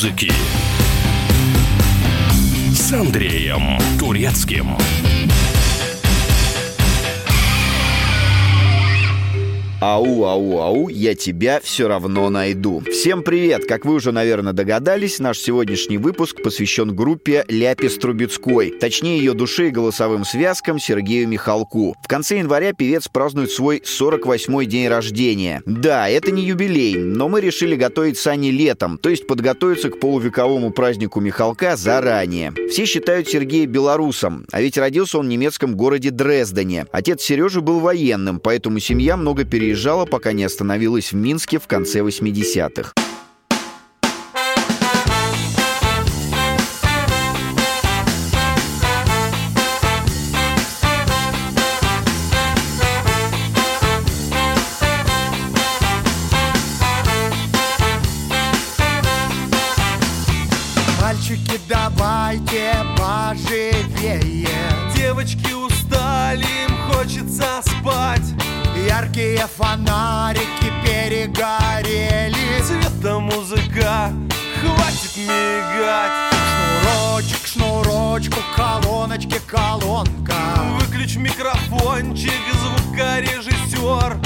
музыки с Андреем Турецким. Ау, ау, ау, я тебя все равно найду. Всем привет! Как вы уже, наверное, догадались, наш сегодняшний выпуск посвящен группе Ляпис Трубецкой, точнее ее душе и голосовым связкам Сергею Михалку. В конце января певец празднует свой 48-й день рождения. Да, это не юбилей, но мы решили готовить сани летом, то есть подготовиться к полувековому празднику Михалка заранее. Все считают Сергея белорусом, а ведь родился он в немецком городе Дрездене. Отец Сережи был военным, поэтому семья много переезжала переезжала, пока не остановилась в Минске в конце 80-х. Яркие фонарики перегорели. Цвета музыка, хватит мигать. Шнурочек, шнурочку, колоночки, колонка. Выключ микрофончик, звукорежиссер.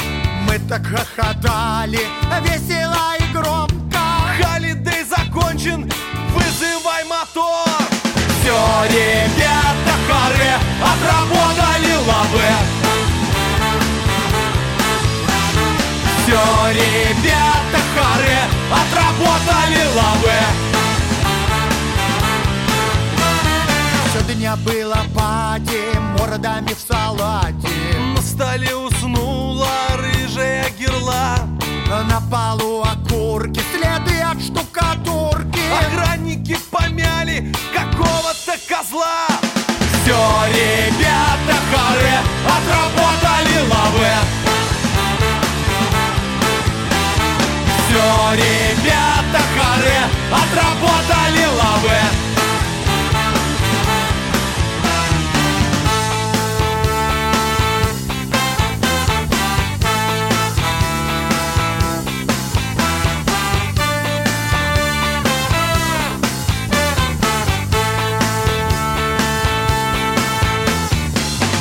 Мы так хохотали, весело и громко. Холидей закончен, вызывай мотор. Все, ребята, хоры, отработали лавы Все, ребята, хоры, отработали лавы. Все дня было пати, мордами в салате. На столе уснула рыжая герла На полу окурки, следы от штукатурки. Охранники помяли какого-то козла ребята, хоры, отработали лавы.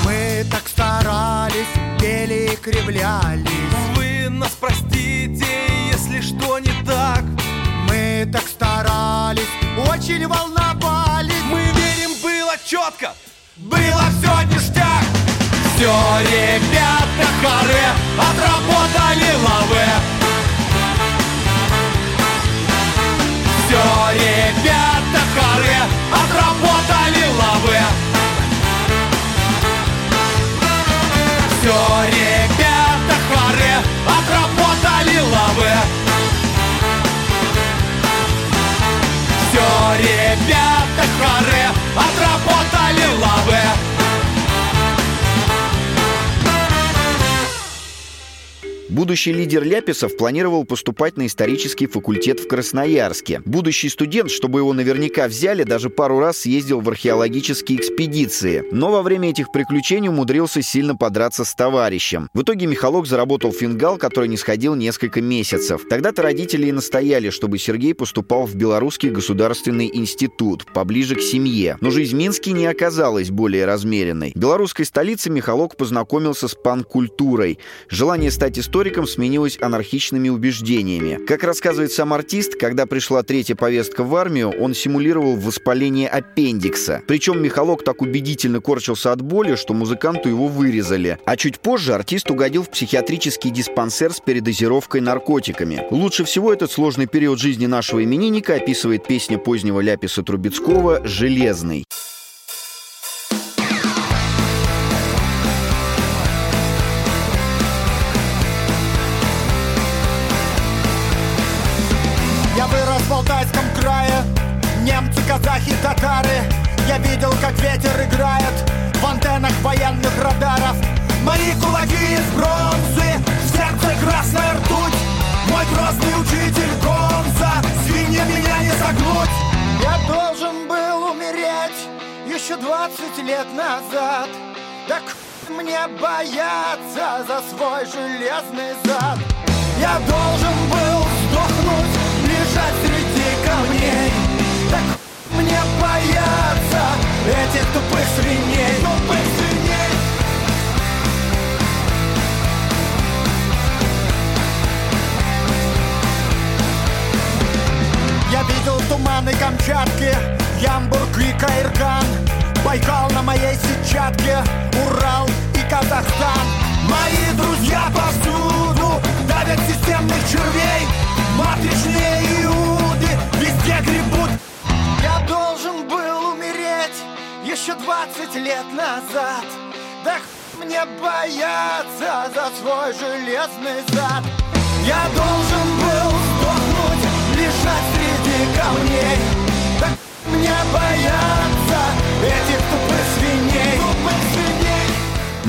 Мы так старались, пели и кривлялись Вы нас простите, если что не так. Мы так старались, очень волновались. Мы верим, было четко Было все ништяк. Все, ребята, хоры, отработали лавы Все, ребята, хоры, отработали лавы Все, ребята, хоры, отработали лавы Будущий лидер Ляписов планировал поступать на исторический факультет в Красноярске. Будущий студент, чтобы его наверняка взяли, даже пару раз съездил в археологические экспедиции. Но во время этих приключений умудрился сильно подраться с товарищем. В итоге Михалок заработал фингал, который не сходил несколько месяцев. Тогда-то родители и настояли, чтобы Сергей поступал в Белорусский государственный институт, поближе к семье. Но жизнь в Минске не оказалась более размеренной. В белорусской столице Михалок познакомился с пан-культурой. Желание стать историком сменилось анархичными убеждениями. Как рассказывает сам артист, когда пришла третья повестка в армию, он симулировал воспаление аппендикса. Причем Михалок так убедительно корчился от боли, что музыканту его вырезали. А чуть позже артист угодил в психиатрический диспансер с передозировкой наркотиками. Лучше всего этот сложный период жизни нашего именинника описывает песня позднего Ляписа Трубецкого «Железный». Еще двадцать лет назад. Так мне бояться за свой железный зад. Я должен был сдохнуть Лежать среди камней. Так мне бояться этих тупых свиней. Тупых свиней. Я видел туманы Байкал на моей сетчатке, Урал и Казахстан. Мои друзья повсюду давят системных червей Матричные иуды везде гребут. Я должен был умереть еще 20 лет назад. Да мне бояться за свой железный зад. Я должен был сдохнуть, лежать среди камней. Да мне бояться этих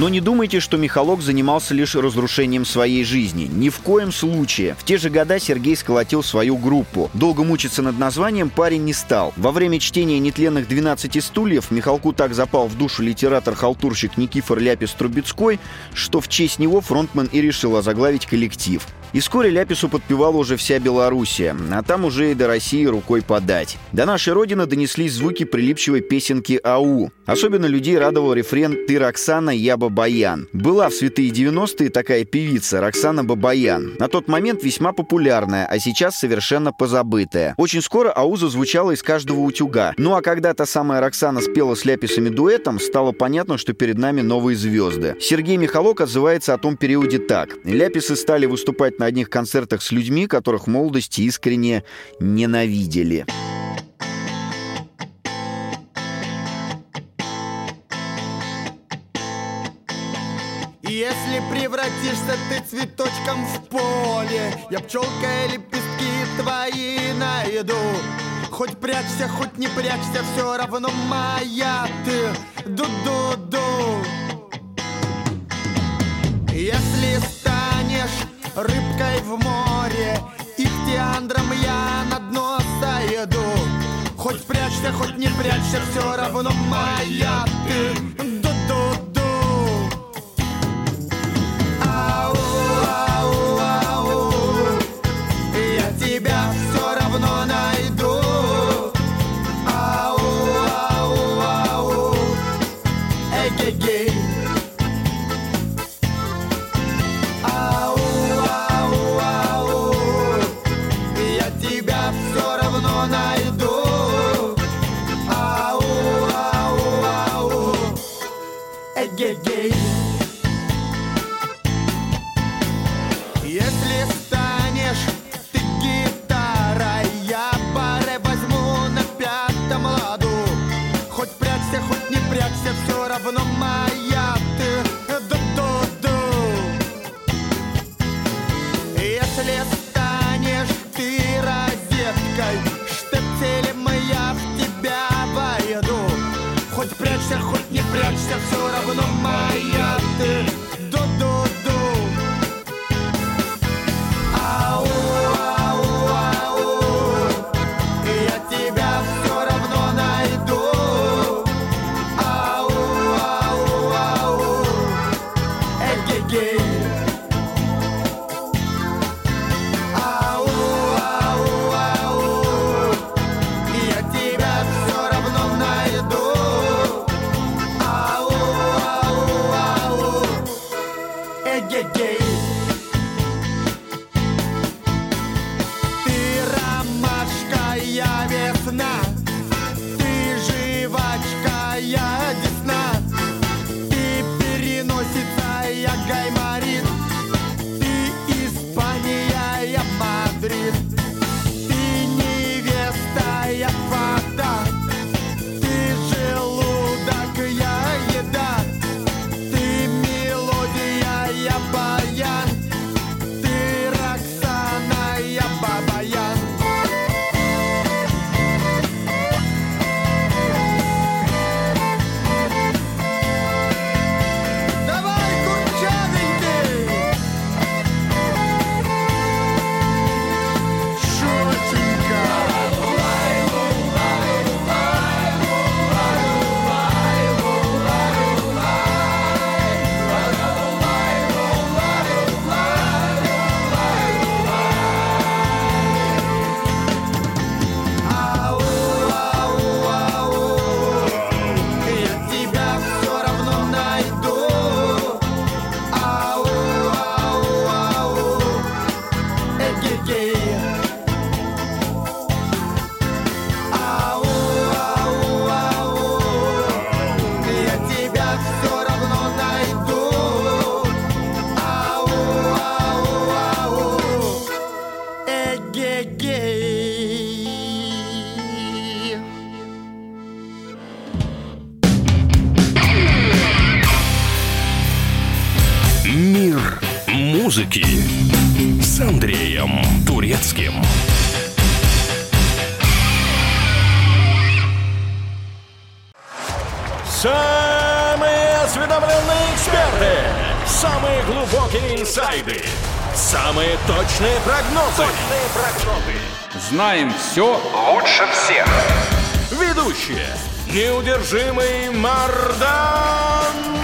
Но не думайте, что Михалок занимался лишь разрушением своей жизни. Ни в коем случае. В те же года Сергей сколотил свою группу. Долго мучиться над названием парень не стал. Во время чтения нетленных «12 стульев» Михалку так запал в душу литератор-халтурщик Никифор Ляпис-Трубецкой, что в честь него фронтмен и решил озаглавить коллектив. И вскоре Ляпису подпевала уже вся Белоруссия, а там уже и до России рукой подать. До нашей родины донеслись звуки прилипчивой песенки «Ау». Особенно людей радовал рефрен «Ты, Роксана, я Бабаян». Была в святые 90-е такая певица Роксана Бабаян. На тот момент весьма популярная, а сейчас совершенно позабытая. Очень скоро «Ау» зазвучала из каждого утюга. Ну а когда та самая Роксана спела с Ляписами дуэтом, стало понятно, что перед нами новые звезды. Сергей Михалок отзывается о том периоде так. Ляписы стали выступать на одних концертах с людьми, которых в молодости искренне ненавидели. Если превратишься ты цветочком в поле Я пчелкой лепестки твои найду. Хоть прячься, хоть не прячься, все равно моя ты. Ду-ду-ду. Если рыбкой в море Ихтиандром я на дно сойду Хоть прячься, хоть не прячься, все равно моя ты прячься, все равно музыки с Андреем Турецким. Самые осведомленные эксперты, самые глубокие инсайды, самые точные прогнозы. Точные прогнозы. Знаем все лучше всех. Ведущие. Неудержимый Мардан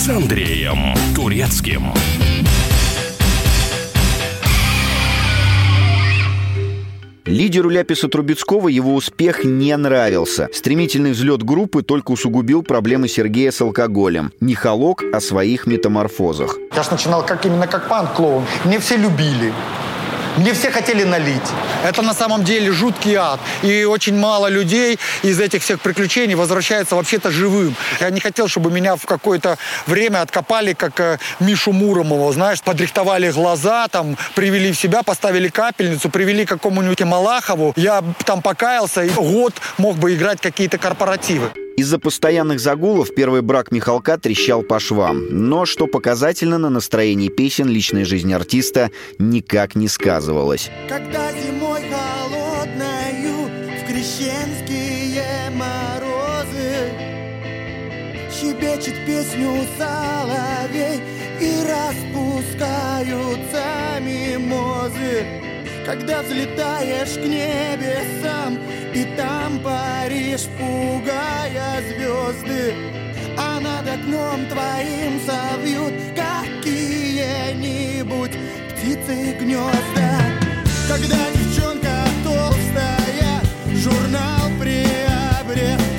с Андреем Турецким. Лидеру Ляписа Трубецкого его успех не нравился. Стремительный взлет группы только усугубил проблемы Сергея с алкоголем. Не холок о своих метаморфозах. Я же начинал как именно как панк-клоун. Мне все любили. Мне все хотели налить. Это на самом деле жуткий ад. И очень мало людей из этих всех приключений возвращается вообще-то живым. Я не хотел, чтобы меня в какое-то время откопали, как э, Мишу Муромова, знаешь, подрихтовали глаза, там, привели в себя, поставили капельницу, привели к какому-нибудь Малахову. Я там покаялся, и год мог бы играть какие-то корпоративы. Из-за постоянных загулов первый брак Михалка трещал по швам. Но, что показательно, на настроении песен личная жизнь артиста никак не сказывалась. Когда зимой холодною в крещенские морозы Щебечет песню соловей и распускаются мимозы Когда взлетаешь к небесам и там паришь, пугая звезды А над окном твоим совьют какие-нибудь птицы гнезда. Когда девчонка толстая журнал приобретает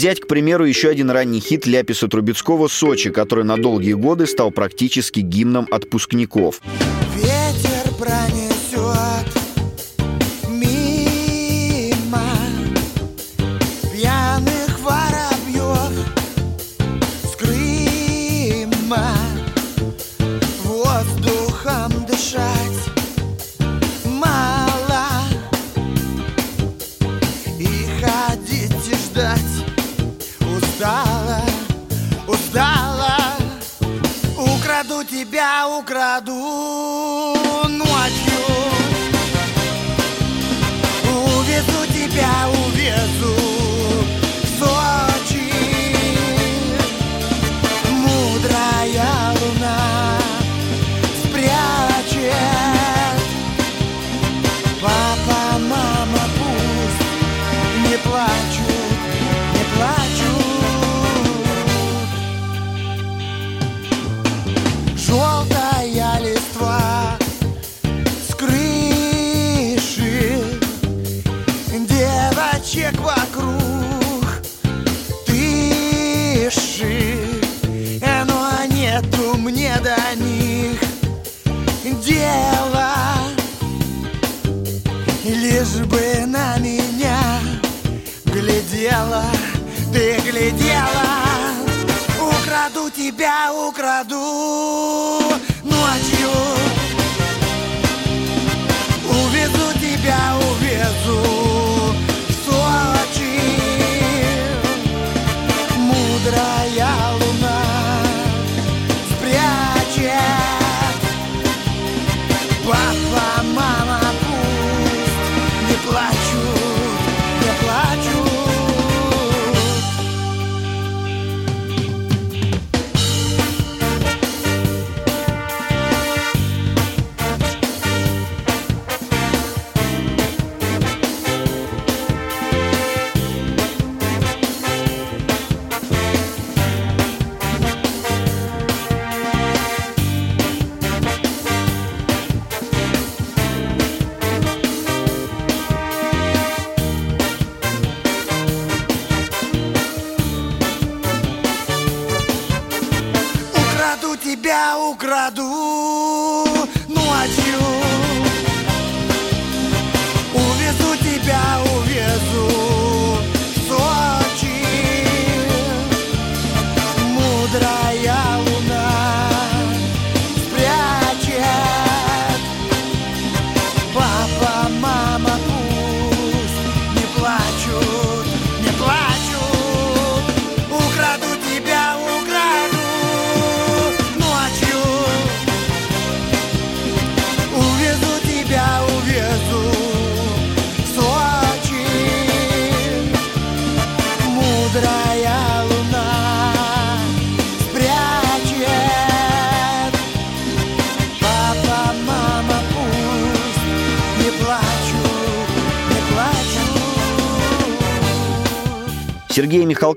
взять, к примеру, еще один ранний хит Ляписа Трубецкого «Сочи», который на долгие годы стал практически гимном отпускников. Ветер пронесет украду дела Лишь бы на меня глядела, ты глядела. Украду тебя, украду ночью. Увезу тебя, тебя,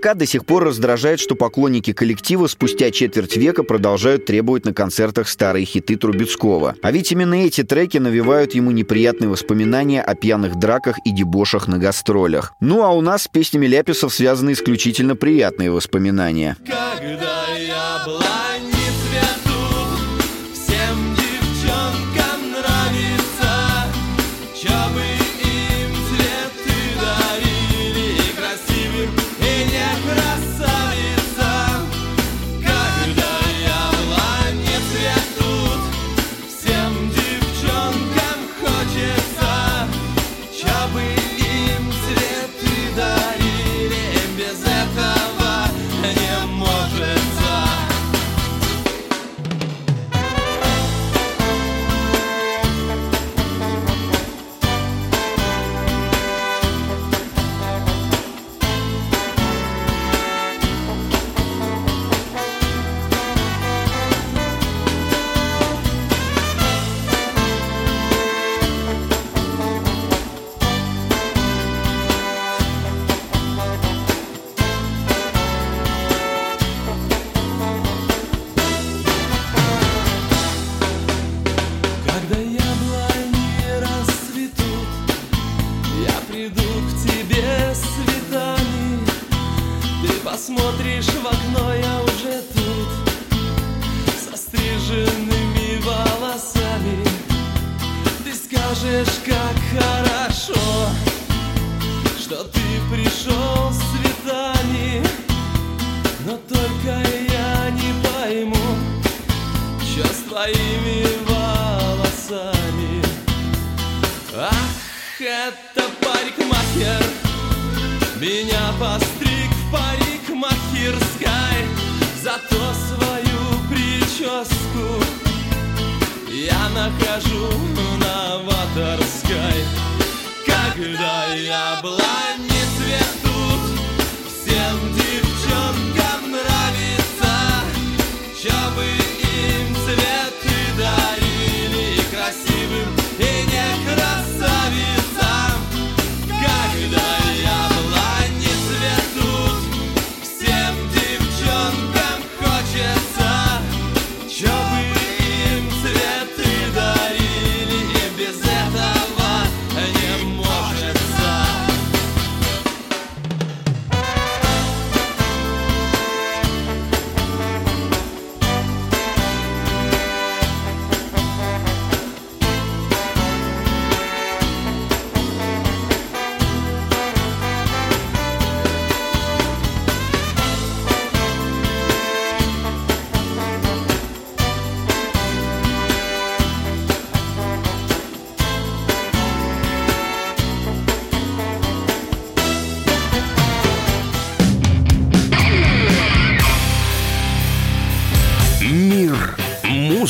Михалка до сих пор раздражает, что поклонники коллектива спустя четверть века продолжают требовать на концертах старые хиты Трубецкого. А ведь именно эти треки навевают ему неприятные воспоминания о пьяных драках и дебошах на гастролях. Ну а у нас с песнями Ляписов связаны исключительно приятные воспоминания. Когда яблони нахожу на Ваторской Когда я была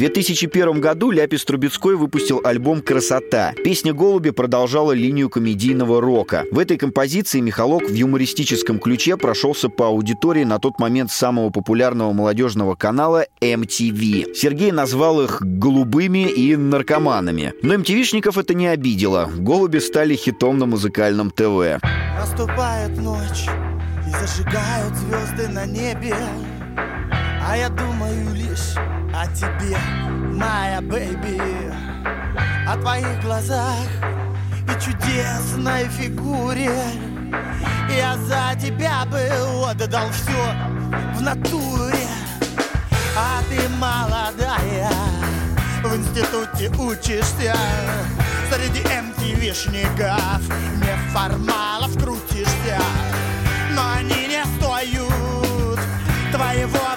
2001 году Ляпис Трубецкой выпустил альбом «Красота». Песня «Голуби» продолжала линию комедийного рока. В этой композиции Михалок в юмористическом ключе прошелся по аудитории на тот момент самого популярного молодежного канала MTV. Сергей назвал их «голубыми» и «наркоманами». Но MTV-шников это не обидело. «Голуби» стали хитом на музыкальном ТВ. Наступает ночь и зажигают звезды на небе А я думаю лишь о тебе, моя бэйби. О твоих глазах и чудесной фигуре. Я за тебя бы отдал все в натуре. А ты молодая, в институте учишься. Среди MTV-шников неформалов крутишься. Но они не стоят твоего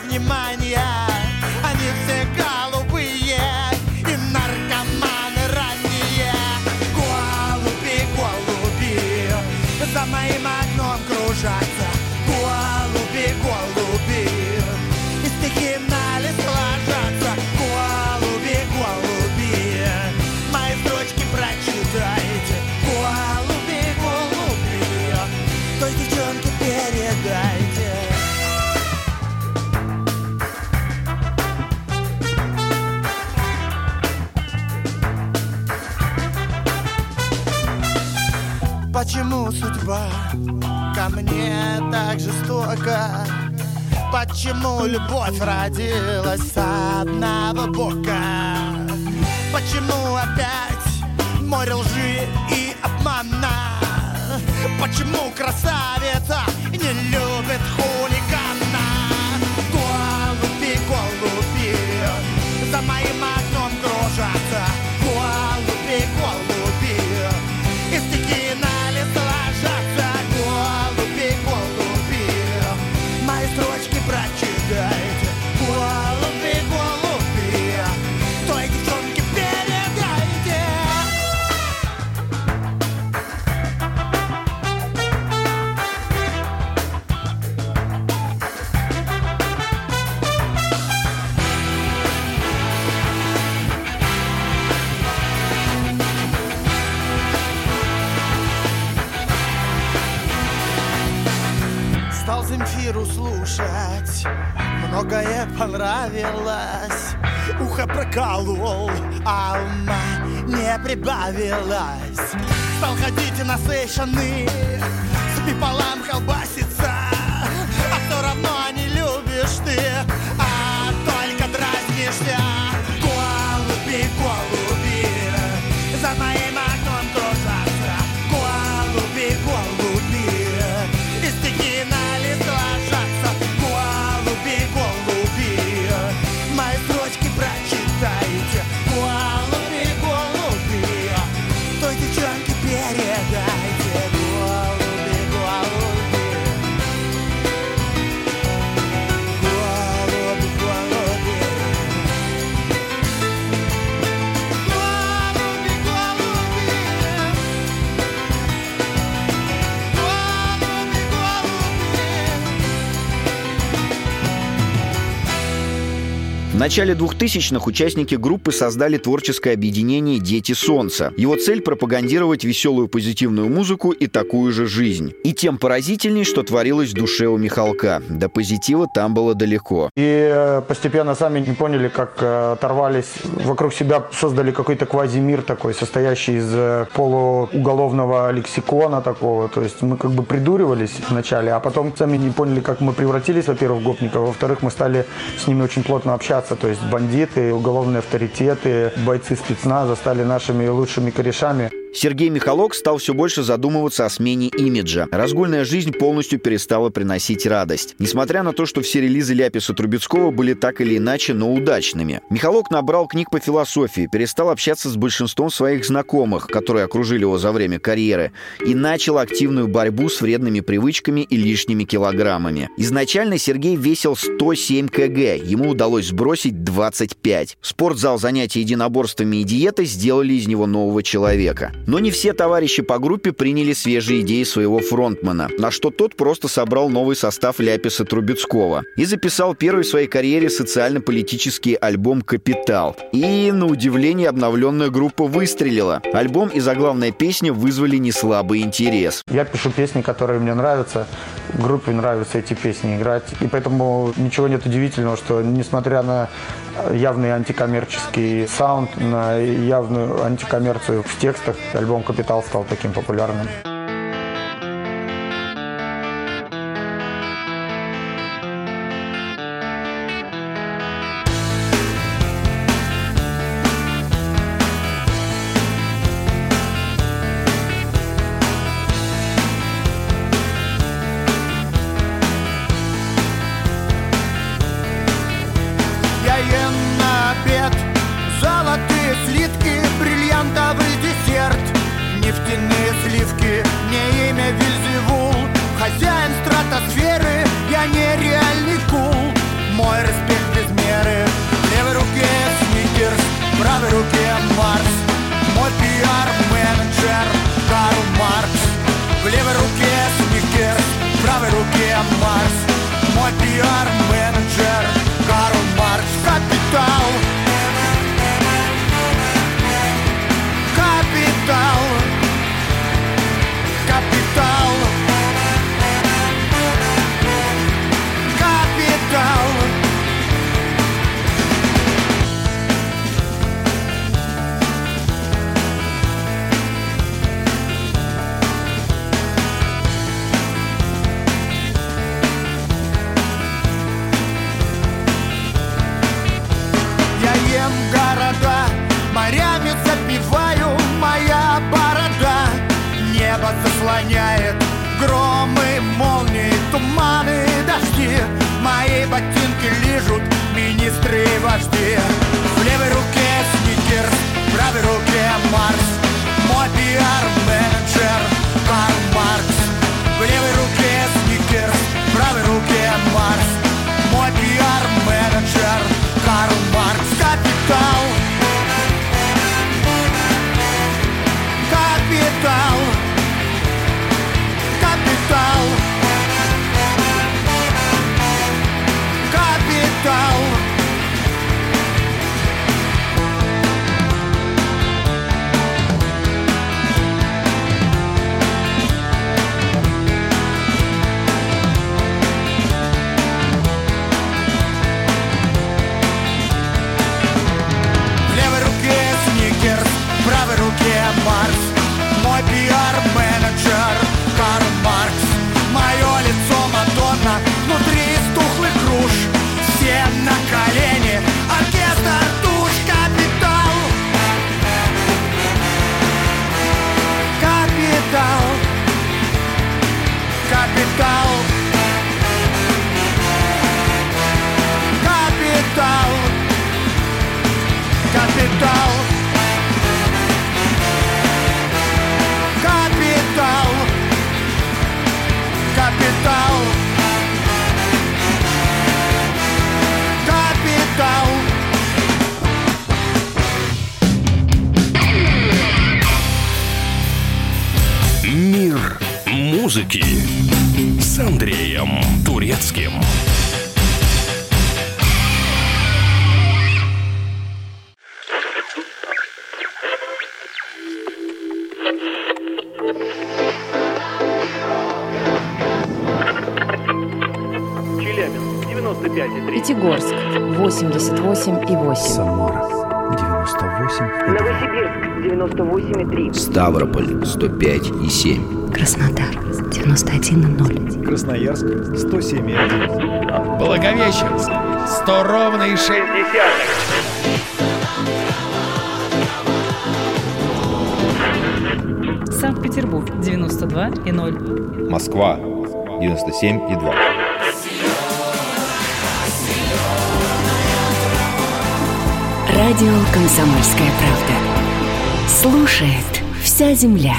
Почему судьба ко мне так жестока? Почему любовь родилась с одного бока? Почему опять море лжи и обмана? Почему красавица не любит хулигана? Многое понравилось. Ухо прокалывал, а ума не прибавилось Стал ходить на сейшаны начале 2000-х участники группы создали творческое объединение «Дети Солнца». Его цель – пропагандировать веселую позитивную музыку и такую же жизнь. И тем поразительней, что творилось в душе у Михалка. До позитива там было далеко. И э, постепенно сами не поняли, как э, оторвались, вокруг себя создали какой-то квазимир такой, состоящий из э, полууголовного лексикона такого. То есть мы как бы придуривались вначале, а потом сами не поняли, как мы превратились, во-первых, в гопников, во-вторых, мы стали с ними очень плотно общаться. То есть бандиты, уголовные авторитеты, бойцы спецназа стали нашими лучшими корешами. Сергей Михалок стал все больше задумываться о смене имиджа. Разгульная жизнь полностью перестала приносить радость. Несмотря на то, что все релизы Ляписа Трубецкого были так или иначе, но удачными. Михалок набрал книг по философии, перестал общаться с большинством своих знакомых, которые окружили его за время карьеры, и начал активную борьбу с вредными привычками и лишними килограммами. Изначально Сергей весил 107 кг, ему удалось сбросить 25. Спортзал, занятия единоборствами и диетой сделали из него нового человека. Но не все товарищи по группе приняли свежие идеи своего фронтмена, на что тот просто собрал новый состав Ляписа Трубецкого и записал первый в своей карьере социально-политический альбом «Капитал». И, на удивление, обновленная группа выстрелила. Альбом и заглавная песня вызвали неслабый интерес. Я пишу песни, которые мне нравятся. Группе нравятся эти песни играть. И поэтому ничего нет удивительного, что несмотря на явный антикоммерческий саунд, на явную антикоммерцию в текстах, альбом «Капитал» стал таким популярным. Туманы, дожди. Мои ботинки лижут министры и вожди. В левой руке сникерс, в правой руке Марс. Мой пиар-менеджер Карл Маркс. В левой руке сникерс, в правой руке Марс Маркс, мой пиар-менеджер Карл Маркс Ставрополь 105 и 7. Краснодар 91,0. Красноярск 107,1. Благовещенск 100 ровно и 6 Санкт-Петербург 92 и 0. Москва 97 и 2. Радио «Комсомольская правда». Слушает вся земля.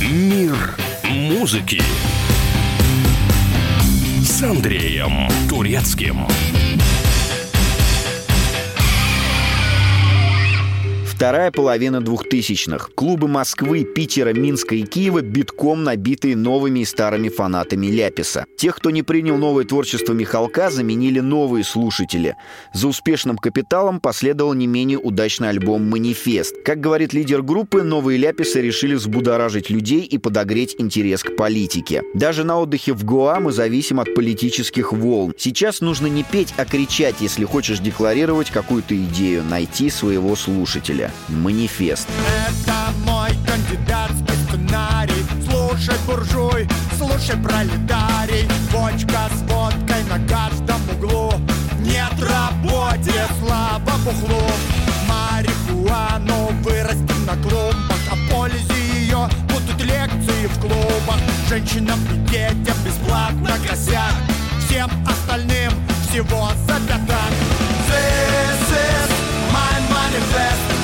Мир музыки с Андреем Турецким. Вторая половина двухтысячных. Клубы Москвы, Питера, Минска и Киева битком набитые новыми и старыми фанатами Ляписа. Тех, кто не принял новое творчество Михалка, заменили новые слушатели. За успешным «Капиталом» последовал не менее удачный альбом «Манифест». Как говорит лидер группы, новые Ляписы решили взбудоражить людей и подогреть интерес к политике. Даже на отдыхе в Гоа мы зависим от политических волн. Сейчас нужно не петь, а кричать, если хочешь декларировать какую-то идею, найти своего слушателя. Манифест. Это мой кандидатский сценарий. Слушай, буржуй, слушай, пролетарий Бочка с водкой на каждом углу. Нет работе, слабо бухлу. Марихуану вырастим на клумбах. О пользе ее будут лекции в клубах. Женщинам и детям бесплатно грозят. Всем остальным всего за пятак. This is my manifest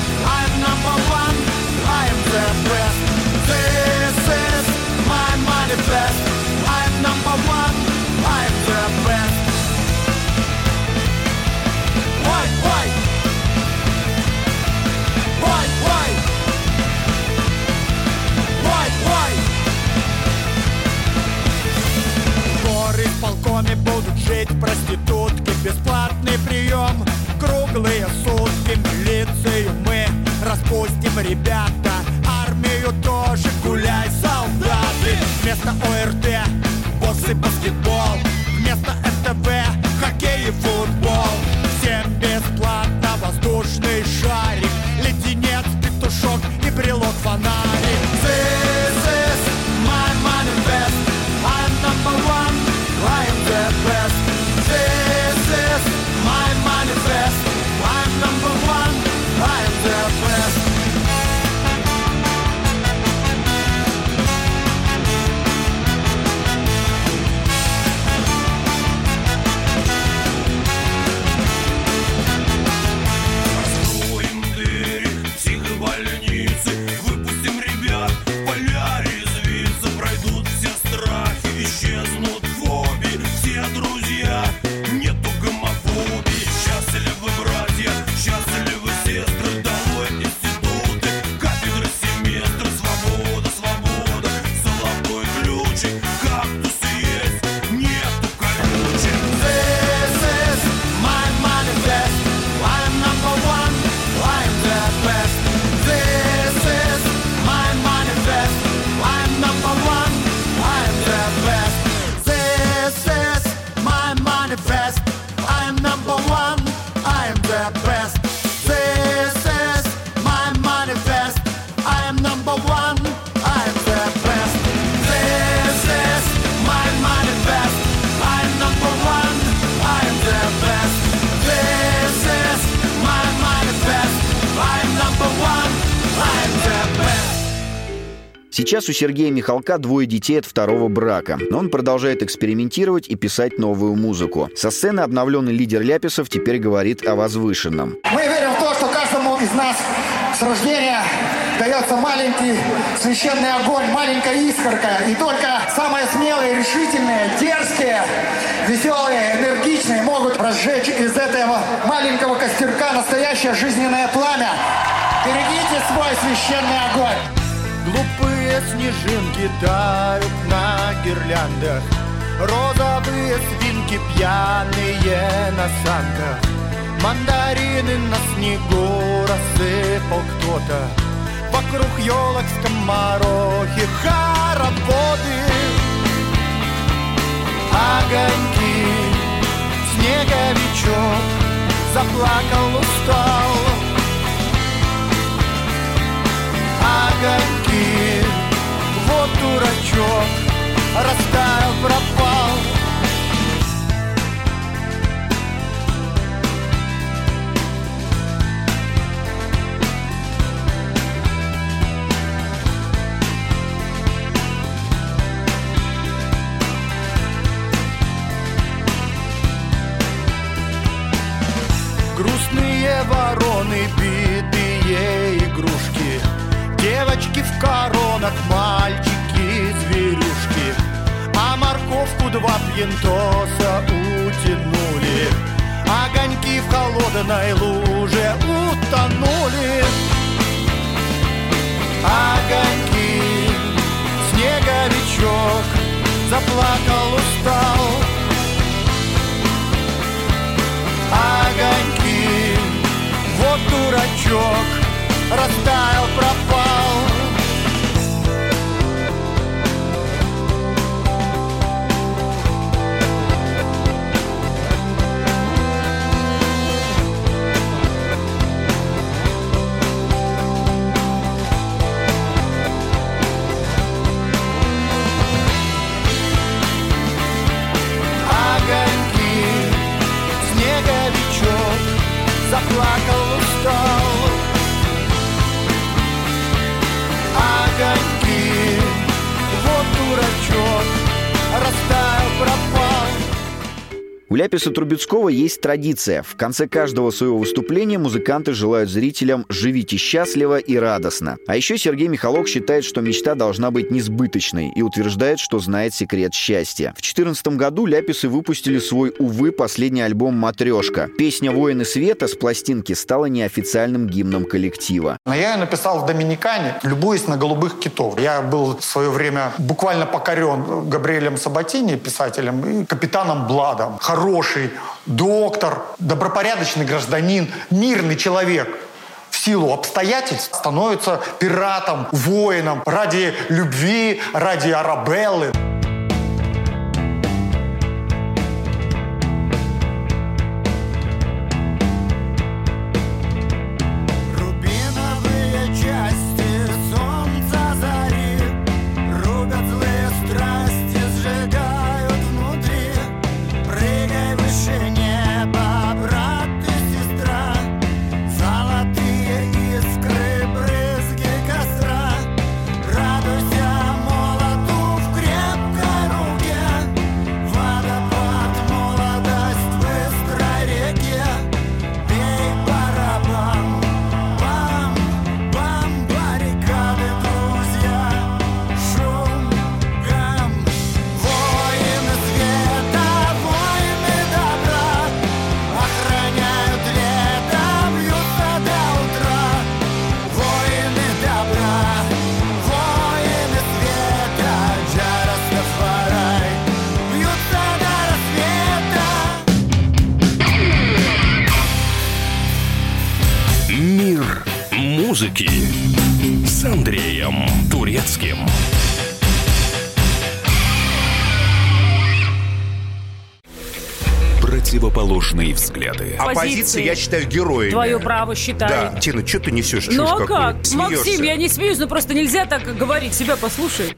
Сейчас у Сергея Михалка двое детей от второго брака, но он продолжает экспериментировать и писать новую музыку. Со сцены обновленный лидер Ляписов теперь говорит о возвышенном. Мы верим в то, что каждому из нас с рождения дается маленький священный огонь, маленькая искорка. И только самые смелые, решительные, дерзкие, веселые, энергичные могут разжечь из этого маленького костерка настоящее жизненное пламя. Берегите свой священный огонь! Глупые снежинки тают на гирляндах. Розовые свинки пьяные на санках. Мандарины на снегу рассыпал кто-то. Вокруг елок скоморохи хороводы. Огоньки, снеговичок Заплакал, устал. Огоньки, вот дурачок Растаял, пропал. Грустные вороны, битые игрушки Девочки в коронах, мальчики, зверюшки А морковку два пьянтоса утянули. Огоньки в холодной луже утонули. Огоньки, снеговичок Заплакал, устал. Огоньки, вот дурачок Растаял, пропал Ляписа Трубецкого есть традиция. В конце каждого своего выступления музыканты желают зрителям «живите счастливо и радостно». А еще Сергей Михалок считает, что мечта должна быть несбыточной и утверждает, что знает секрет счастья. В 2014 году Ляписы выпустили свой, увы, последний альбом «Матрешка». Песня «Воины света» с пластинки стала неофициальным гимном коллектива. Но я ее написал в Доминикане, любуясь на голубых китов. Я был в свое время буквально покорен Габриэлем Сабатини, писателем, и капитаном Бладом. Хороший доктор, добропорядочный гражданин, мирный человек в силу обстоятельств становится пиратом, воином ради любви, ради Арабеллы. Мир музыки с Андреем Турецким. Противоположные взгляды. Оппозиция, я считаю, героями. Твое право считаю. Да, Тина, что ты несешь? Ну а как? Смеешься. Максим, я не смеюсь, но просто нельзя так говорить. Себя послушай.